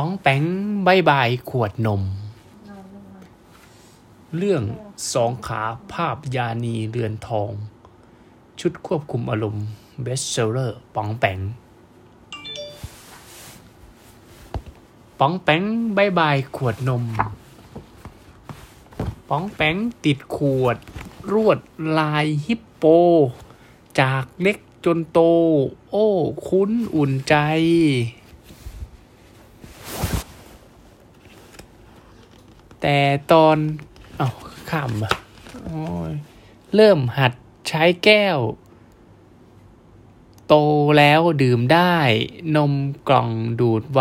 ป้องแป้งบายบายขวดนม เรื่องสองขาภาพยานีเรือนทอง ชุดควบคุมอารมณ์เบสเซลเลอร์ป้องแป้งป้องแป้งบายบายขวดนมป้องแป้งติดขวด รวดลายฮิปโป จากเล็กจนโต โอ้ คุ้นอุ่นใจ แต่ตอนเอาข้ามอะเริ่มหัดใช้แก้ว โตแล้วดื่มได้ นมกล่องดูดไว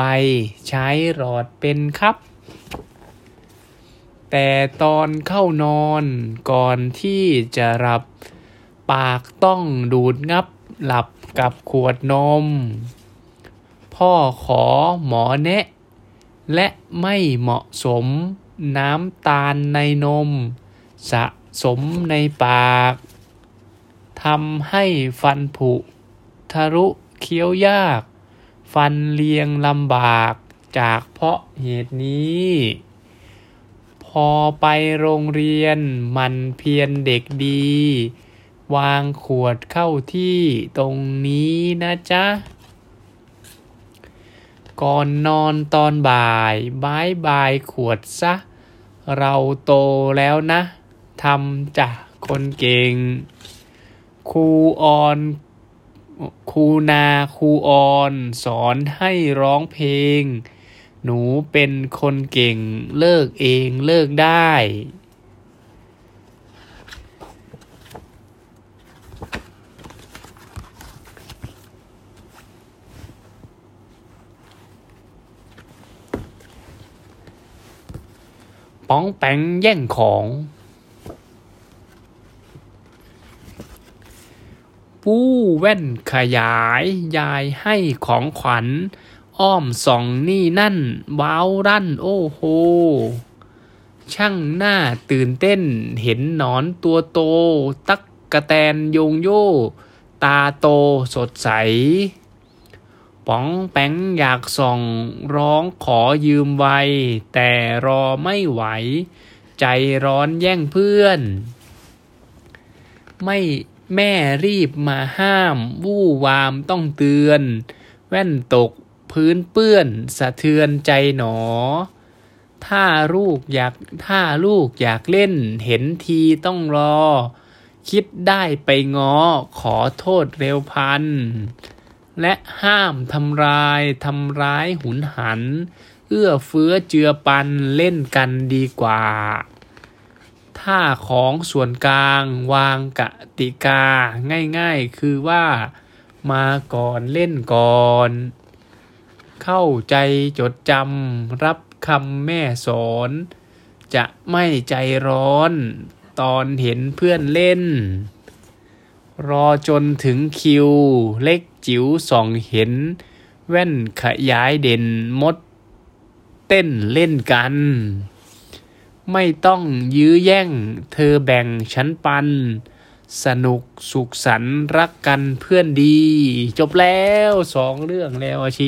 ใช้หลอดเป็นครับ แต่ตอนเข้านอนก่อนที่จะหลับปากต้องดูดงับหลับกับขวดนม พ่อขอหมอแนะ และไม่เหมาะสม น้ำตาลในนม สะสมในปากทำให้ฟันผุ ทะลุเคี้ยวยาก ฟันเลียงลำบากจากเพราะเหตุนี้ พอไปโรงเรียนมันเพียรเด็กดี วางขวดเข้าที่ตรงนี้นะจ๊ะ ก่อนนอนตอนบ่ายบายบายขวดซะ เราโตแล้วนะทำจ้ะคนเก่งครูออนครูนาครูออนสอนให้ร้องเพลง หนูเป็นคนเก่งเลิกเองเลิกได้ ป้องแปงแย่งของปู้แว่นขยาย ยายให้ของขวัญ อ้อมส่องนี่นั่น ว้าวรั่นโอ้โห ช่างหน้าตื่นเต้นเห็นหนอนตัวโต ตักกระแตนโยงโยตาโตสดใส ป๋องแป้งอยากส่องร้องขอยืมไว แต่รอไม่ไหว ใจร้อนแย่งเพื่อน ไม่แม่รีบมาห้าม วู่วามต้องเตือน แว่นตกพื้นเปื้อนสะเทือนใจหนอ ถ้าลูกอยากถ้าลูกอยากเล่นเห็นทีต้องรอ คิดได้ไปง้อขอโทษเร็วพัน และห้ามทำลายทำร้ายหุนหัน เอื้อเฟื้อเจือปันเล่นกันดีกว่าถ้าของส่วนกลางวางกติกาง่ายๆ คือว่ามาก่อนเล่นก่อน เข้าใจจดจำรับคำแม่สอน จะไม่ใจร้อน ตอนเห็นเพื่อนเล่น รอจนถึงคิว เล็กจิ๋วส่องเห็น แว่นขยายเด่นมด เต้นเล่นกัน ไม่ต้องยื้อแย่ง เธอแบ่งฉันปัน สนุกสุขสันรักกันเพื่อนดี จบแล้วสองเรื่องแล้วอาชิ